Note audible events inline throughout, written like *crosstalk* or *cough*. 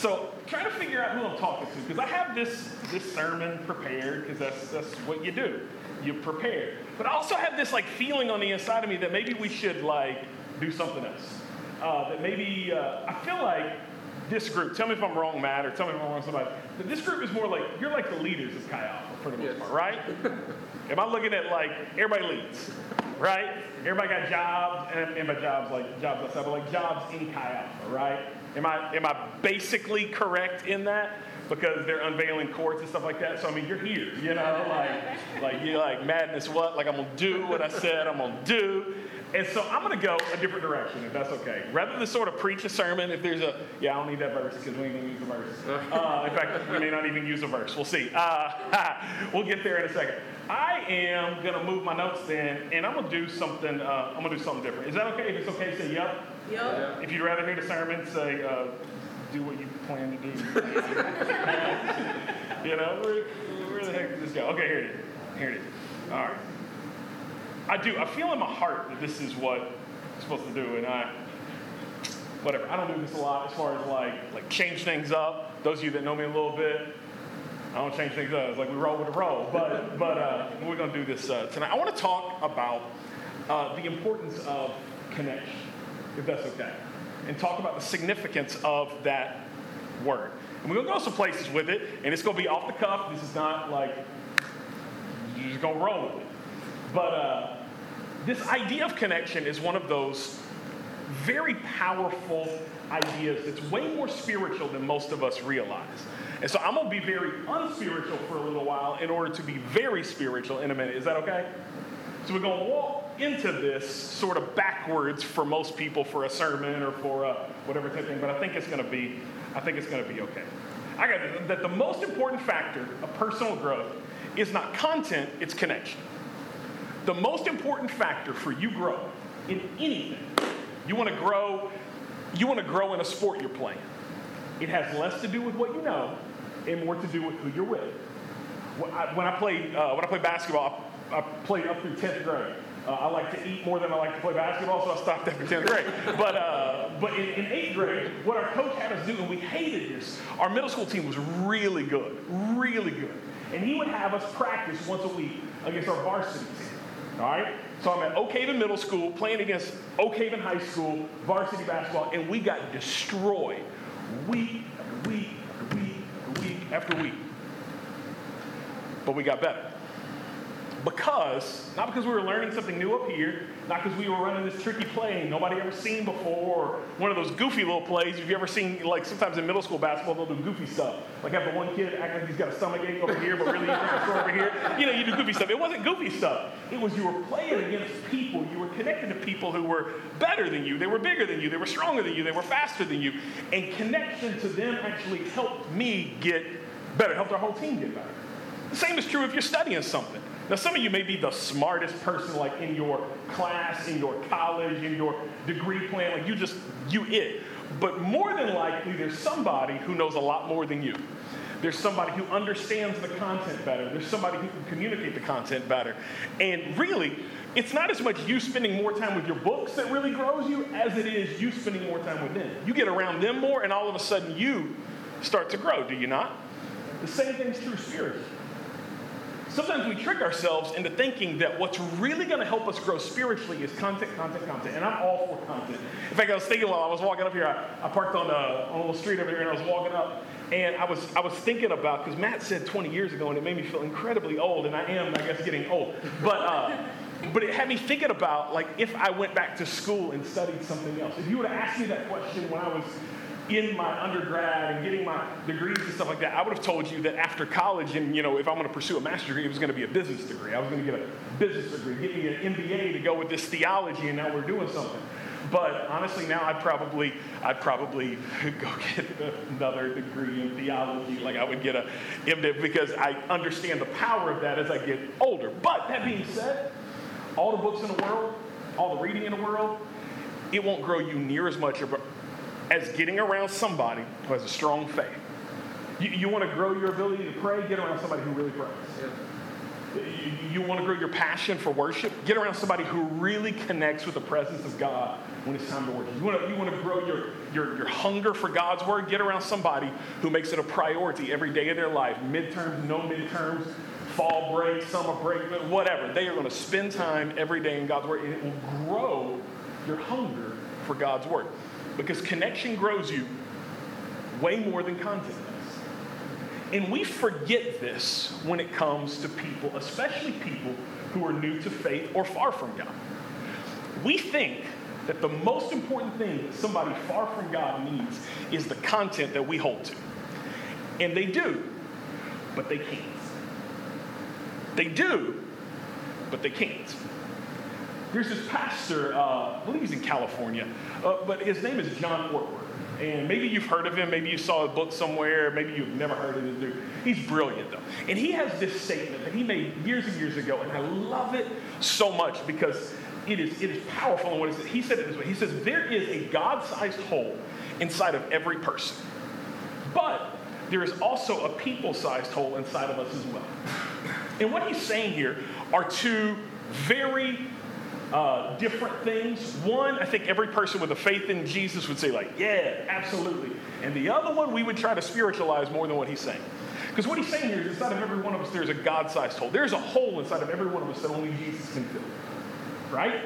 so trying to figure out who I'm talking to because I have this this sermon prepared because that's that's what you do. You prepare. But I also have this like feeling on the inside of me that maybe we should like do something else. Uh, that maybe uh, I feel like this group. Tell me if I'm wrong, Matt, or tell me if I'm wrong, somebody. That this group is more like you're like the leaders of Chi Alpha for the most Yes. part, right? Am I looking at like everybody leads, right? Everybody got jobs, and, and by jobs like jobs outside, but like jobs in Chi Alpha, right? Am I am I basically correct in that? Because they're unveiling courts and stuff like that. So I mean, you're here, you know, like like you like madness. What? Like I'm gonna do what I said I'm gonna do. And so I'm gonna go a different direction, if that's okay. Rather than sort of preach a sermon, if there's a yeah, I don't need that verse because we ain't gonna use the verse. *laughs* Uh, in fact, we may not even use a verse. We'll see. Uh, *laughs* we'll get there in a second. I am gonna move my notes then, and I'm gonna do something. Uh, I'm gonna do something different. Is that okay? If it's okay, say yep. Yup. If you'd rather hear the sermon, say uh, do what you plan to do. *laughs* you know, where, where the heck did this go? Okay, here it is. Here it is. All right. I do. I feel in my heart that this is what I'm supposed to do, and I, whatever. I don't do this a lot as far as like like change things up. Those of you that know me a little bit, I don't change things up. It's like we roll with the roll. But but uh, we're gonna do this uh, tonight. I want to talk about uh, the importance of connection, if that's okay, and talk about the significance of that word. And we're gonna go some places with it, and it's gonna be off the cuff. This is not like you're just gonna roll with it. But uh, this idea of connection is one of those very powerful ideas that's way more spiritual than most of us realize. And so I'm going to be very unspiritual for a little while in order to be very spiritual in a minute. Is that okay? So we're going to walk into this sort of backwards for most people for a sermon or for a whatever type of thing, but I think it's going to be I think it's going to be okay. I got that the most important factor of personal growth is not content, it's connection. The most important factor for you grow in anything, you want to grow, you want to grow in a sport you're playing. It has less to do with what you know and more to do with who you're with. When I, when I played uh, when I played basketball, I, I played up through 10th grade. Uh, I like to eat more than I like to play basketball, so I stopped after 10th grade. But, uh, but in, in 8th grade, what our coach had us do, and we hated this, our middle school team was really good, really good. And he would have us practice once a week against our varsity team. All right? So I'm at Oak Haven Middle School playing against Oak Haven High School varsity basketball, and we got destroyed week week week week after week. But we got better. Because, not because we were learning something new up here, not because we were running this tricky play nobody ever seen before, or one of those goofy little plays. Have you ever seen, like, sometimes in middle school basketball, they'll do goofy stuff. Like, have the one kid act like he's got a stomach ache over here, but really he's over here. You know, you do goofy stuff. It wasn't goofy stuff. It was you were playing against people. You were connected to people who were better than you. They were bigger than you. They were stronger than you. They were faster than you. And connection to them actually helped me get better, helped our whole team get better. The same is true if you're studying something. Now, some of you may be the smartest person, like in your class, in your college, in your degree plan, like you just, you it. But more than likely, there's somebody who knows a lot more than you. There's somebody who understands the content better. There's somebody who can communicate the content better. And really, it's not as much you spending more time with your books that really grows you as it is you spending more time with them. You get around them more, and all of a sudden you start to grow, do you not? The same thing's true spiritually. Sometimes we trick ourselves into thinking that what's really going to help us grow spiritually is content, content, content. And I'm all for content. In fact, I was thinking while I was walking up here, I, I parked on, uh, on a little street over here and I was walking up. And I was, I was thinking about, because Matt said 20 years ago, and it made me feel incredibly old, and I am, I guess, getting old. But, uh, but it had me thinking about, like, if I went back to school and studied something else. If you would have asked me that question when I was in my undergrad and getting my degrees and stuff like that, I would have told you that after college and, you know, if I'm going to pursue a master's degree, it was going to be a business degree. I was going to get a business degree, get me an MBA to go with this theology, and now we're doing something. But honestly, now I'd probably, I'd probably *laughs* go get another degree in theology. Like I would get a MDiv because I understand the power of that as I get older. But that being said, all the books in the world, all the reading in the world, it won't grow you near as much as getting around somebody who has a strong faith. You, you want to grow your ability to pray, get around somebody who really prays. you, you want to grow your passion for worship, get around somebody who really connects with the presence of God when it's time to worship. You want to, you want to grow your, your, your hunger for God's word, get around somebody who makes it a priority every day of their life. Midterms, no midterms, fall break, summer break, whatever. They are going to spend time every day in God's word, and it will grow your hunger for God's word. Because connection grows you way more than content does. And we forget this when it comes to people, especially people who are new to faith or far from God. We think that the most important thing that somebody far from God needs is the content that we hold to. And they do, but they can't. They do, but they can't. There's this pastor, uh, I believe he's in California, uh, but his name is John Ortberg. And maybe you've heard of him, maybe you saw a book somewhere, maybe you've never heard of this dude. He's brilliant, though. And he has this statement that he made years and years ago, and I love it so much because it is, it is powerful in what he said. He said it this way He says, There is a God sized hole inside of every person, but there is also a people sized hole inside of us as well. And what he's saying here are two very uh, different things. One, I think every person with a faith in Jesus would say, like, yeah, absolutely. And the other one, we would try to spiritualize more than what he's saying. Because what he's saying here is inside of every one of us, there's a God sized hole. There's a hole inside of every one of us that only Jesus can fill. Right?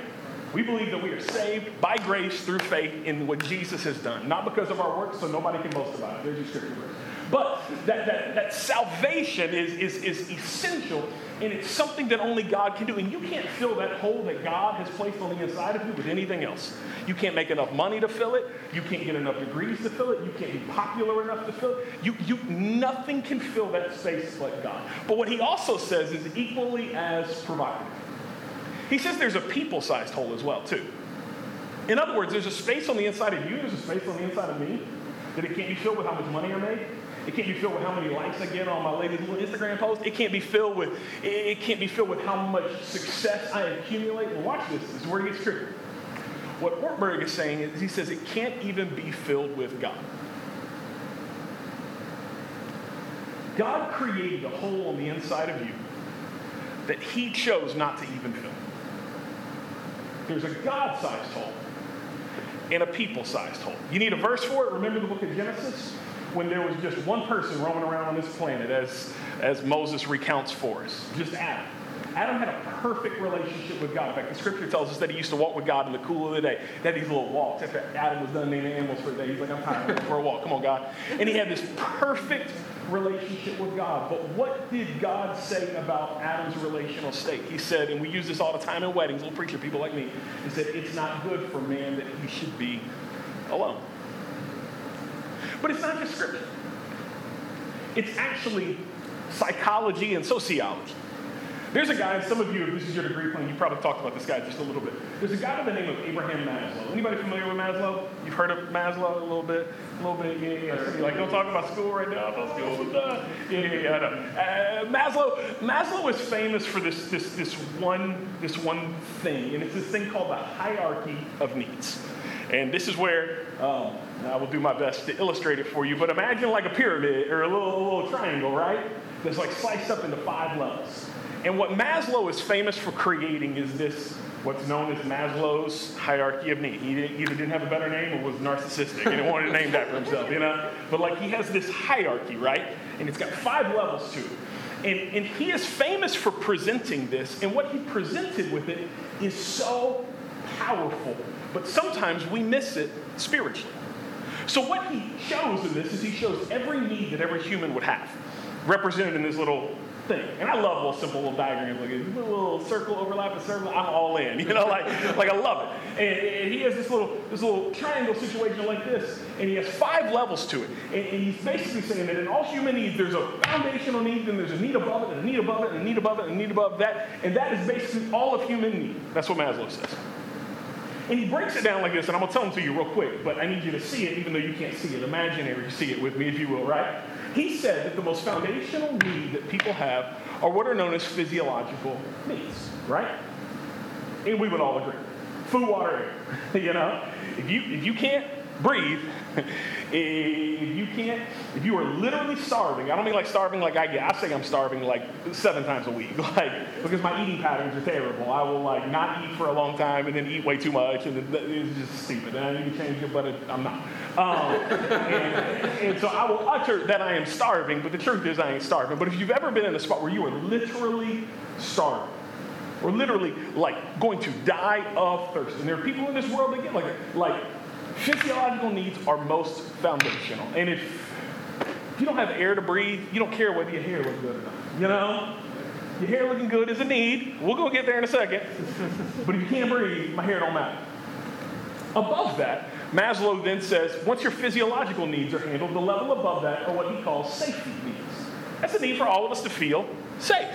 We believe that we are saved by grace through faith in what Jesus has done, not because of our works, so nobody can boast about it. There's your scripture verse. But that, that, that salvation is, is, is essential, and it's something that only God can do. And you can't fill that hole that God has placed on the inside of you with anything else. You can't make enough money to fill it. You can't get enough degrees to fill it. You can't be popular enough to fill it. You, you, nothing can fill that space like God. But what he also says is equally as provocative. He says there's a people sized hole as well, too. In other words, there's a space on the inside of you, there's a space on the inside of me that it can't be filled with how much money I make. It can't be filled with how many likes I get on my latest little Instagram post. It can't be filled with it can't be filled with how much success I accumulate. Watch this. This is where it gets tricky. What Ortberg is saying is he says it can't even be filled with God. God created a hole on the inside of you that he chose not to even fill. There's a God sized hole and a people sized hole. You need a verse for it? Remember the book of Genesis? When there was just one person roaming around on this planet, as, as Moses recounts for us, just Adam. Adam had a perfect relationship with God. In fact, the scripture tells us that he used to walk with God in the cool of the day. He had these little walks after Adam was done naming animals for a day. He's like, I'm tired, for a walk. Come on, God. And he had this perfect relationship with God. But what did God say about Adam's relational state? He said, and we use this all the time in weddings, little preacher people like me, he said, it's not good for man that he should be alone. But it's not just scripture. It's actually psychology and sociology. There's a guy, some of you, if this is your degree plan, you probably talked about this guy just a little bit. There's a guy by the name of Abraham Maslow. Anybody familiar with Maslow? You've heard of Maslow a little bit? A little bit, yeah, yeah. You're like, don't talk about school right now. About school, yeah, yeah, yeah, I know. Uh, Maslow, Maslow is famous for this, this, this, one, this one thing, and it's this thing called the hierarchy of needs. And this is where um, I will do my best to illustrate it for you. But imagine like a pyramid or a little, a little triangle, right? That's like sliced up into five levels. And what Maslow is famous for creating is this, what's known as Maslow's hierarchy of need. He either didn't have a better name or was narcissistic and didn't want to name that for himself, you know? But like he has this hierarchy, right? And it's got five levels to it. And, and he is famous for presenting this, and what he presented with it is so powerful, but sometimes we miss it spiritually. So, what he shows in this is he shows every need that every human would have, represented in this little thing. And I love little simple little diagrams like a little circle overlap a circle. I'm all in, *laughs* you know, like like I love it. And, and, he has this little this little triangle situation like this, and he has five levels to it. And, and, he's basically saying that in all human needs, there's a foundational need, and there's a need above it, and a need above it, and a need above it, and a need above that, and that is basically all of human need. That's what Maslow says. And he breaks it down like this, and I'm going to tell them to you real quick, but I need you to see it even though you can't see it. Imaginary, see it with me, if you will, right? He said that the most foundational need that people have are what are known as physiological needs, right? And we would all agree. Food, water, air. *laughs* you know? If you, if you can't breathe, if you can't, if you are literally starving, I don't mean like starving like I get. I say I'm starving like seven times a week, *laughs* like because my eating patterns are terrible. I will like not eat for a long time and then eat way too much, and it's just stupid. And I need to change it, but I'm not. Um, and, and so I will utter that I am starving, but the truth is I ain't starving. But if you've ever been in a spot where you are literally starving, or literally like going to die of thirst, and there are people in this world that get like like Physiological needs are most foundational. And if, you don't have air to breathe, you don't care whether your hair looks good or not. You know? Your hair looking good is a need. We'll go get there in a second. but if you can't breathe, my hair don't matter. Above that, Maslow then says once your physiological needs are handled, the level above that are what he calls safety needs. That's a need for all of us to feel safe.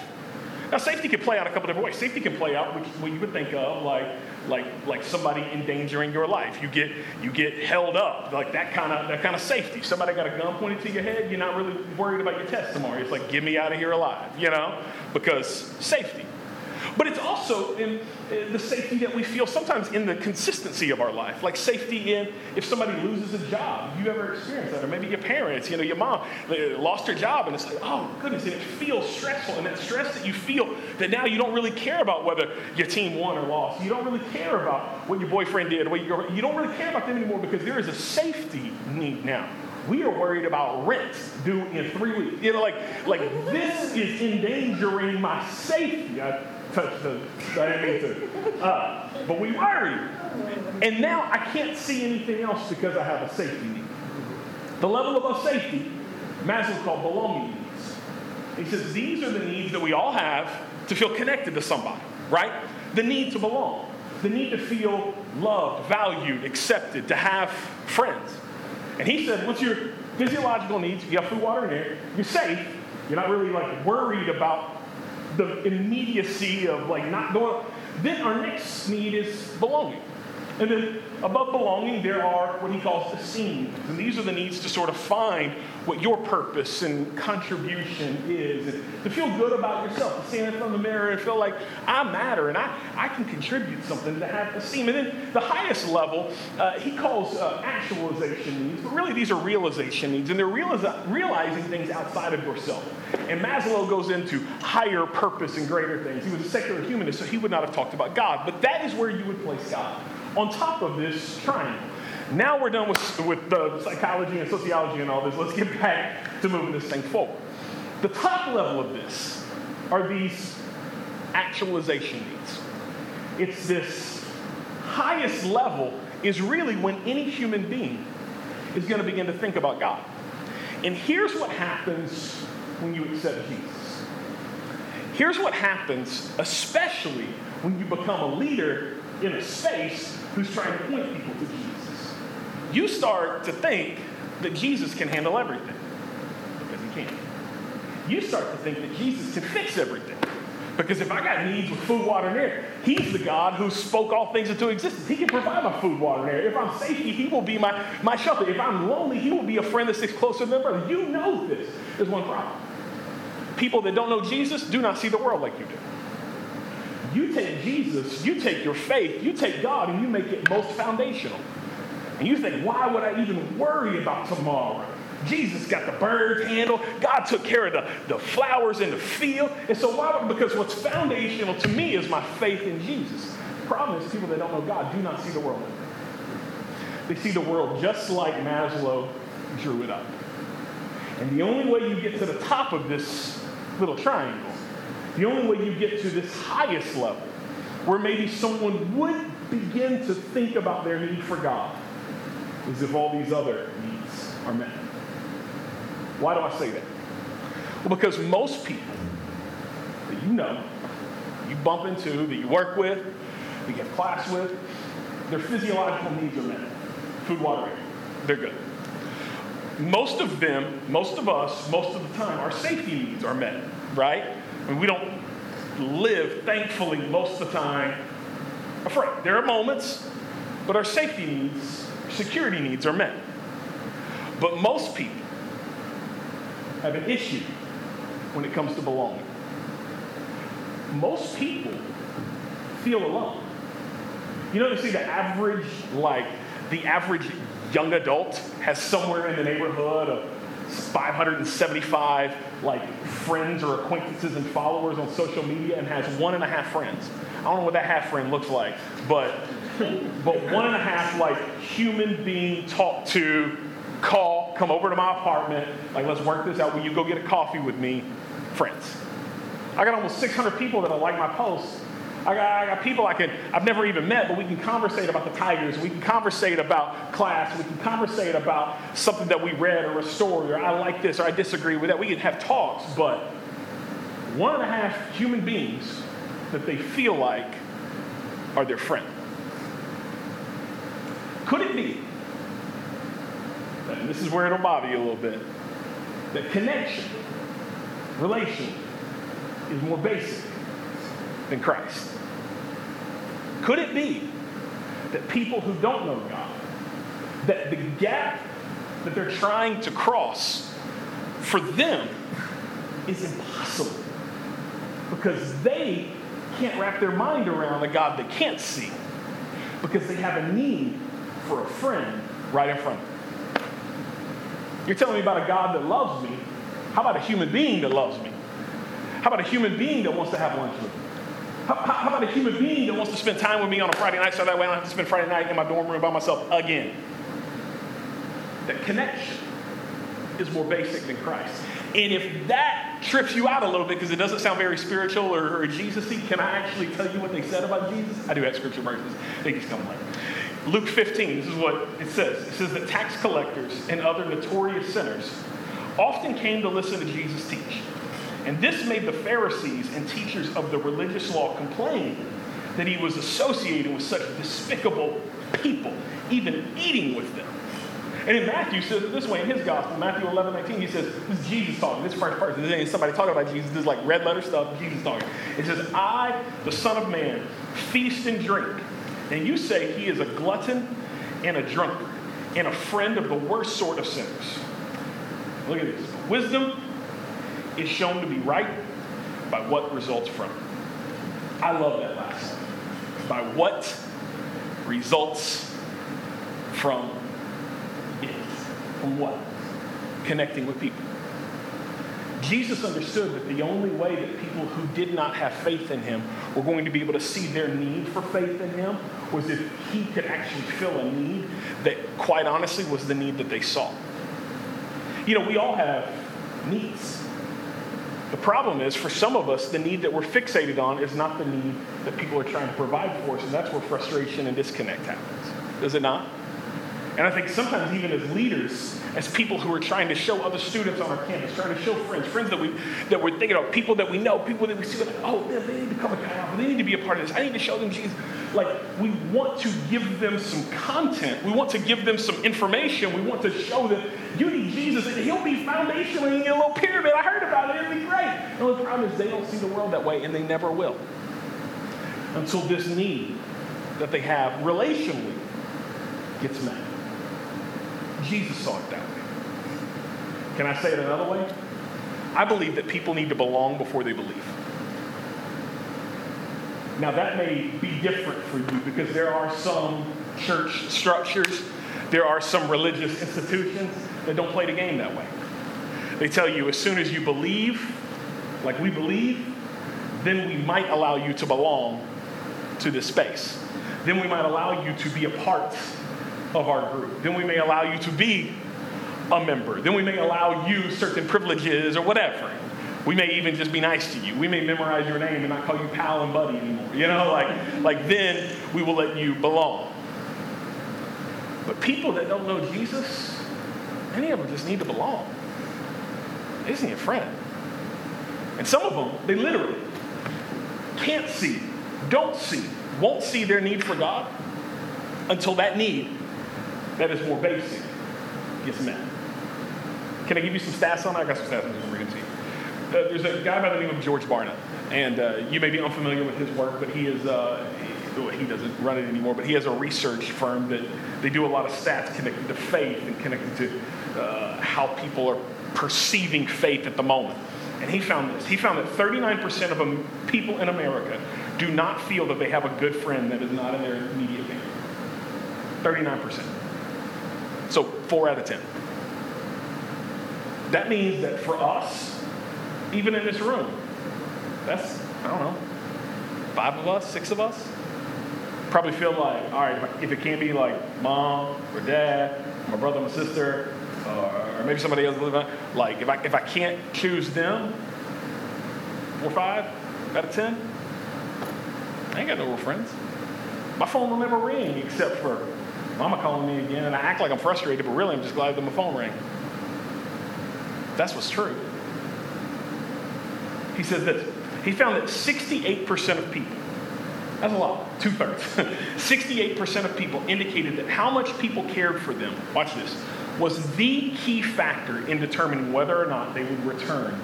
Now, safety can play out a couple different ways. Safety can play out what you would think of like like like somebody endangering your life. You get you get held up, like that kind of that kind of safety. Somebody got a gun pointed to your head. You're not really worried about your test tomorrow. It's like get me out of here alive, you know, because safety. But it's also in, in, the safety that we feel sometimes in the consistency of our life, like safety in if somebody loses a job. You ever experienced that? Or maybe your parents, you know, your mom lost her job, and it's like, oh goodness, and it feels stressful. And that stress that you feel that now you don't really care about whether your team won or lost. You don't really care about what your boyfriend did. What your, you don't really care about them anymore because there is a safety need now we are worried about rent due in three weeks. You know, like, like this is endangering my safety. I, touch the, I didn't mean to. Uh, but we worry. And now I can't see anything else because I have a safety need. The level of above safety, Maslow called belonging needs. He says these are the needs that we all have to feel connected to somebody, right? The need to belong, the need to feel loved, valued, accepted, to have friends. And he said, what's your physiological needs? You have food, water, and air. You're safe. You're not really like worried about the immediacy of like not going. Then our next need is belonging. And then above belonging, there are what he calls esteem. And these are the needs to sort of find what your purpose and contribution is, and to feel good about yourself, to stand in front of the mirror and feel like I matter and I, I can contribute something, to have esteem. And then the highest level, uh, he calls uh, actualization needs, but really these are realization needs, and they're realizing things outside of yourself. And Maslow goes into higher purpose and greater things. He was a secular humanist, so he would not have talked about God, but that is where you would place God on top of this triangle. Now we're done with, with the psychology and sociology and all this. Let's get back to moving this thing forward. The top level of this are these actualization needs. It's this highest level is really when any human being is going to begin to think about God. And here's what happens when you accept Jesus. Here's what happens, especially when you become a leader in a space who's trying to point people to Jesus. You start to think that Jesus can handle everything because he can't. You start to think that Jesus can fix everything. Because if I got needs with food, water, and air, He's the God who spoke all things into existence. He can provide my food, water, and air. If I'm safe, He will be my, my shelter. If I'm lonely, He will be a friend that sticks closer than a brother. You know this. There's one problem. People that don't know Jesus do not see the world like you do. You take Jesus, you take your faith, you take God, and you make it most foundational. And you think, why would I even worry about tomorrow? Jesus got the birds handled. God took care of the, the flowers in the field. And so why? would, Because what's foundational to me is my faith in Jesus. Problem is people that don't know God do not see the world. They see the world just like Maslow drew it up. And the only way you get to the top of this little triangle the only way you get to this highest level, where maybe someone would begin to think about their need for God, is if all these other needs are met. Why do I say that? Well, because most people that you know, you bump into, that you work with, that you have class with, their physiological needs are met. Food, water, air. They're good. Most of them, most of us, most of the time, our safety needs are met, right? I mean, we don't live, thankfully, most of the time afraid. There are moments, but our safety needs, security needs are met. But most people have an issue when it comes to belonging. Most people feel alone. You know, you see the average, like, the average young adult has somewhere in the neighborhood of 575 like friends or acquaintances and followers on social media and has one and a half friends. I don't know what that half friend looks like, but but one and a half like human being talk to, call, come over to my apartment, like let's work this out. Will you go get a coffee with me, friends? I got almost 600 people that like my posts I got, I got people I can, I've never even met, but we can conversate about the Tigers. We can conversate about class. We can conversate about something that we read or a story, or I like this or I disagree with that. We can have talks, but one and a half human beings that they feel like are their friend. Could it be, and this is where it'll bother you a little bit, that connection, relation, is more basic than Christ? Could it be that people who don't know God, that the gap that they're trying to cross for them is impossible because they can't wrap their mind around a God they can't see because they have a need for a friend right in front of them. You're telling me about a God that loves me. How about a human being that loves me? How about a human being that wants to have lunch with me? How, how, about a human being that wants to spend time with me on a Friday night so that way I don't have to spend Friday night in my dorm room by myself again? That connection is more basic than Christ. And if that trips you out a little bit because it doesn't sound very spiritual or, or Jesus-y, can I actually tell you what they said about Jesus? I do have scripture verses. They just come. Luke 15, this is what it says. It says that tax collectors and other notorious sinners often came to listen to Jesus teach. And this made the Pharisees and teachers of the religious law complain that he was associating with such despicable people, even eating with them. And in Matthew says it this way in his gospel, Matthew 11, 19, he says, this is Jesus talking, this first person. This ain't somebody talking about Jesus, this is like red letter stuff, Jesus talking. It says, I, the Son of Man, feast and drink. And you say he is a glutton and a drunkard and a friend of the worst sort of sinners. Look at this. Wisdom is shown to be right by what results from it. I love that last. By what results from it. From what? Connecting with people. Jesus understood that the only way that people who did not have faith in him were going to be able to see their need for faith in him was if he could actually fill a need that, quite honestly, was the need that they saw. You know, we all have needs. The problem is, for some of us, the need that we're fixated on is not the need that people are trying to provide for us, and that's where frustration and disconnect happens. Does it not? And I think sometimes, even as leaders, as people who are trying to show other students on our campus, trying to show friends, friends that we that we're thinking of, people that we know, people that we see, like, oh, they need to come to Cal, they need to be a part of this. I need to show them Jesus. Like, we want to give them some content. We want to give them some information. We want to show them you need Jesus, and He'll be foundational in your little pyramid. I heard about it. It'll be great. The only problem is they don't see the world that way, and they never will. Until this need that they have relationally gets met. Jesus saw it that way. Can I say it another way? I believe that people need to belong before they believe. Now, that may be different for you because there are some church structures, there are some religious institutions that don't play the game that way. They tell you as soon as you believe, like we believe, then we might allow you to belong to this space. Then we might allow you to be a part of our group. Then we may allow you to be a member. Then we may allow you certain privileges or whatever. We may even just be nice to you. We may memorize your name and not call you pal and buddy anymore. You know, *laughs* like, like then we will let you belong. But people that don't know Jesus, many of them just need to belong. They just need a friend. And some of them, they literally can't see, don't see, won't see their need for God until that need that is more basic gets met. Can I give you some stats on that? I got some stats going to to you. Uh, there's a guy by the name of George Barna, and uh, you may be unfamiliar with his work, but he is, uh, he, he doesn't run it anymore, but he has a research firm that they do a lot of stats connected to faith and connected to uh, how people are perceiving faith at the moment. And he found this. He found that 39% of people in America do not feel that they have a good friend that is not in their immediate family. 39%. Four out of 10. That means that for us, even in this room, that's, I don't know, five of us, six of us, probably feel like, all right, if it can't be like mom or dad, my brother, my sister, or maybe somebody else, like if I, if I can't choose them, four, five out of 10, I ain't got no real friends. My phone will never ring except for mama calling me again, and I act like I'm frustrated, but really I'm just glad that my phone rang. That's what's true. He says this. He found that 68% of people, that's a lot, two thirds, 68% of people indicated that how much people cared for them, watch this, was the key factor in determining whether or not they would return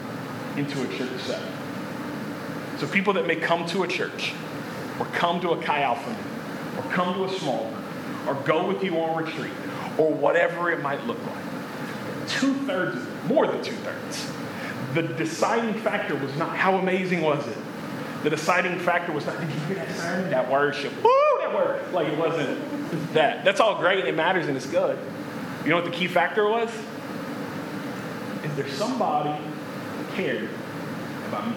into a church setting. So people that may come to a church, or come to a Chi Alpha or come to a small group, or go with you on retreat, or whatever it might look like. Two thirds, more than two thirds. The deciding factor was not how amazing was it. The deciding factor was not, did you that worship. Woo, that word. Like it wasn't that. That's all great and it matters and it's good. You know what the key factor was? Is there somebody cared about me?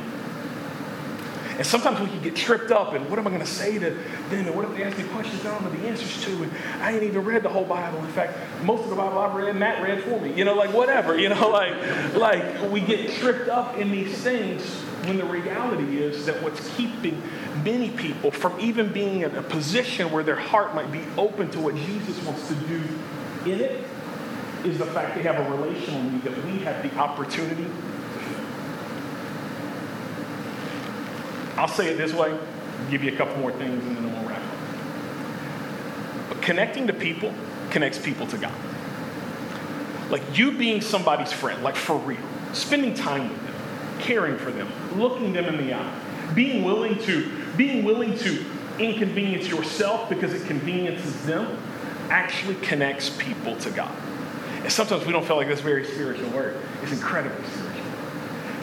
And sometimes we can get tripped up and what am I going to say to them? And what if they ask me questions I don't know the answers to? And I ain't even read the whole Bible. In fact, most of the Bible I've read, Matt read for me. You know, like whatever. You know, *laughs* like like we get tripped up in these things when the reality is that what's keeping many people from even being in a position where their heart might be open to what Jesus wants to do in it is the fact they have a relational need that we have the opportunity I'll say it this way, give you a couple more things, and then we'll wrap up. But connecting to people connects people to God. Like you being somebody's friend, like for real, spending time with them, caring for them, looking them in the eye, being willing to, being willing to inconvenience yourself because it conveniences them, actually connects people to God. And sometimes we don't feel like that's very spiritual word. It's incredibly spiritual.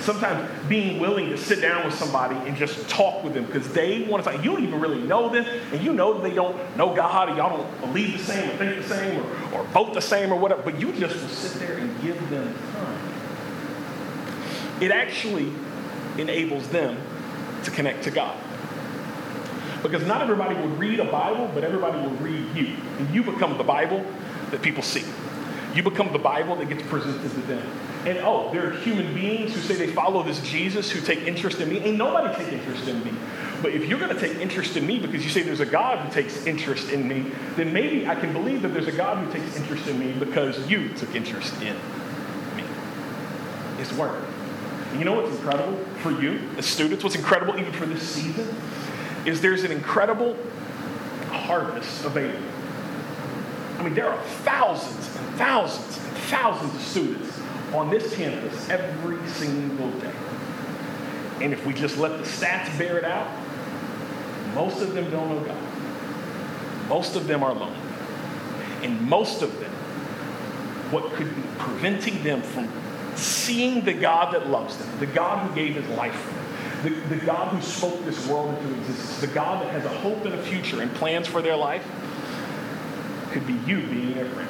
Sometimes being willing to sit down with somebody and just talk with them because they want to talk. You don't even really know them, and you know they don't know God, or y'all don't believe the same or think the same or, or vote the same or whatever, but you just will sit there and give them time. It actually enables them to connect to God. Because not everybody will read a Bible, but everybody will read you. And you become the Bible that people see. You become the Bible that gets presented to them. And oh, there are human beings who say they follow this Jesus who take interest in me. Ain't nobody take interest in me. But if you're going to take interest in me because you say there's a God who takes interest in me, then maybe I can believe that there's a God who takes interest in me because you took interest in me. It's work. And you know what's incredible for you as students? What's incredible even for this season is there's an incredible harvest available. I mean, there are thousands and thousands and thousands of students on this campus every single day. And if we just let the stats bear it out, most of them don't know God. Most of them are lonely. And most of them, what could be preventing them from seeing the God that loves them, the God who gave his life for them, the, the God who spoke this world into existence, the God that has a hope and a future and plans for their life, could be you being their friend.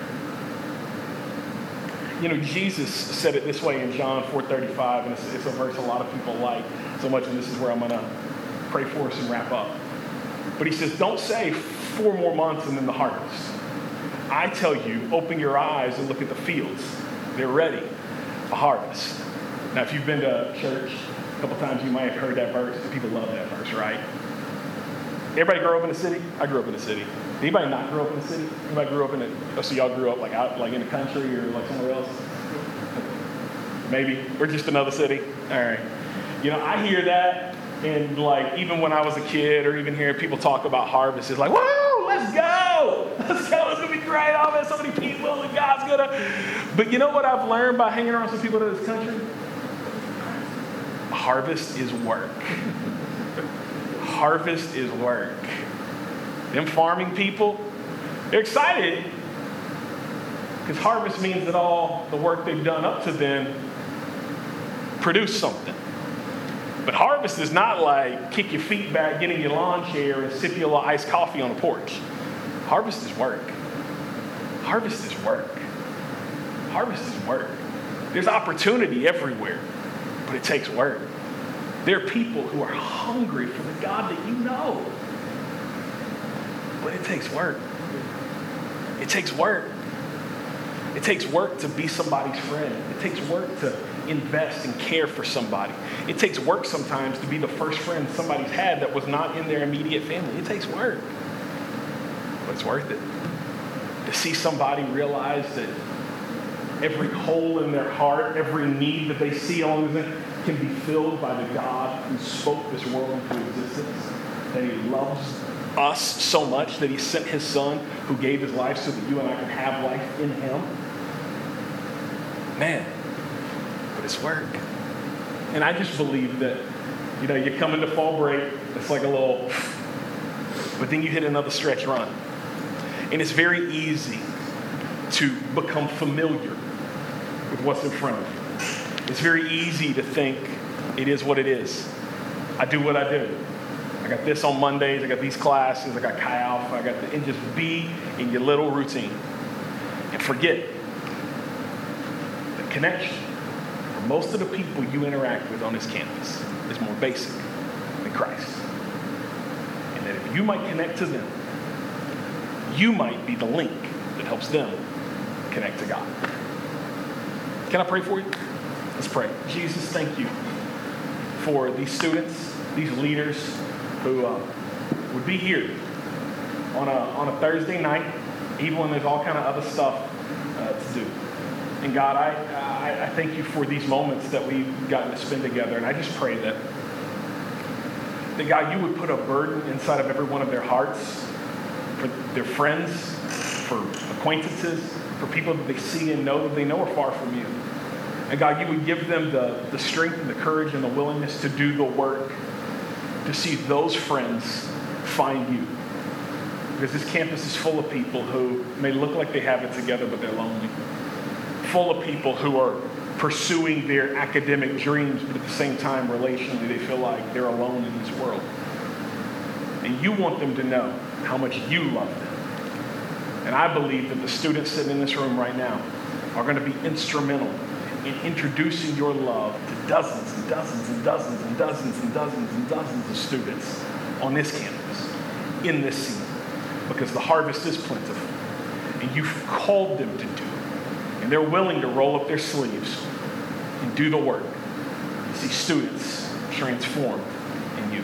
You know, Jesus said it this way in John 4.35, and it's, it's a verse a lot of people like so much, and this is where I'm going to pray for us and wrap up. But he says, don't say four more months and then the harvest. I tell you, open your eyes and look at the fields. They're ready for harvest. Now, if you've been to church a couple times, you might have heard that verse. People love that verse, right? Everybody grow up in the city? I grew up in the city. Anybody not grow up in the city? Anybody grew up in it? Oh, so y'all grew up like out, like in the country or like somewhere else? Maybe or just another city. All right. You know, I hear that, and like even when I was a kid, or even hearing people talk about harvest, it's like, whoa, let's go, let's go. It's gonna be great. Oh man, so many people, and God's gonna. But you know what I've learned by hanging around some people in this country? Harvest is work. *laughs* harvest is work. Them farming people, they're excited because harvest means that all the work they've done up to then produce something. But harvest is not like kick your feet back, get in your lawn chair, and sip your little iced coffee on the porch. Harvest is work. Harvest is work. Harvest is work. There's opportunity everywhere, but it takes work. There are people who are hungry for the God that you know, but it takes work. It takes work. It takes work to be somebody's friend. It takes work to invest and care for somebody. It takes work sometimes to be the first friend somebody's had that was not in their immediate family. It takes work, but it's worth it. To see somebody realize that every hole in their heart, every need that they see along the can be filled by the God who spoke this world into existence, that he loves us so much that he sent his son who gave his life so that you and I can have life in him. Man, but it's work. And I just believe that, you know, you come into fall break, it's like a little, but then you hit another stretch run. And it's very easy to become familiar with what's in front of you. It's very easy to think it is what it is. I do what I do. I got this on Mondays, I got these classes, I got Chi Alpha, I got the, and just be in your little routine. And forget the connection for most of the people you interact with on this campus is more basic than Christ. And that if you might connect to them, you might be the link that helps them connect to God. Can I pray for you? Let's pray. Jesus, thank you for these students, these leaders who uh, would be here on a, on a Thursday night, even when there's all kind of other stuff uh, to do. And God, I, I, I thank you for these moments that we've gotten to spend together. And I just pray that, that God, you would put a burden inside of every one of their hearts for their friends, for acquaintances, for people that they see and know that they know are far from you. And God, you would give them the, the strength and the courage and the willingness to do the work to see those friends find you. Because this campus is full of people who may look like they have it together, but they're lonely. Full of people who are pursuing their academic dreams, but at the same time, relationally, they feel like they're alone in this world. And you want them to know how much you love them. And I believe that the students sitting in this room right now are going to be instrumental in introducing your love to dozens and dozens and dozens and dozens and dozens and dozens of students on this campus in this season. Because the harvest is plentiful. And you've called them to do it. And they're willing to roll up their sleeves and do the work. See students transformed in you.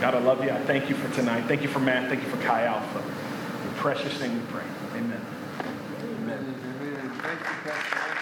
God, I love you. I thank you for tonight. Thank you for Matt. Thank you for Chi Alpha. the precious name we pray. Amen. Amen. Amen. Pastor.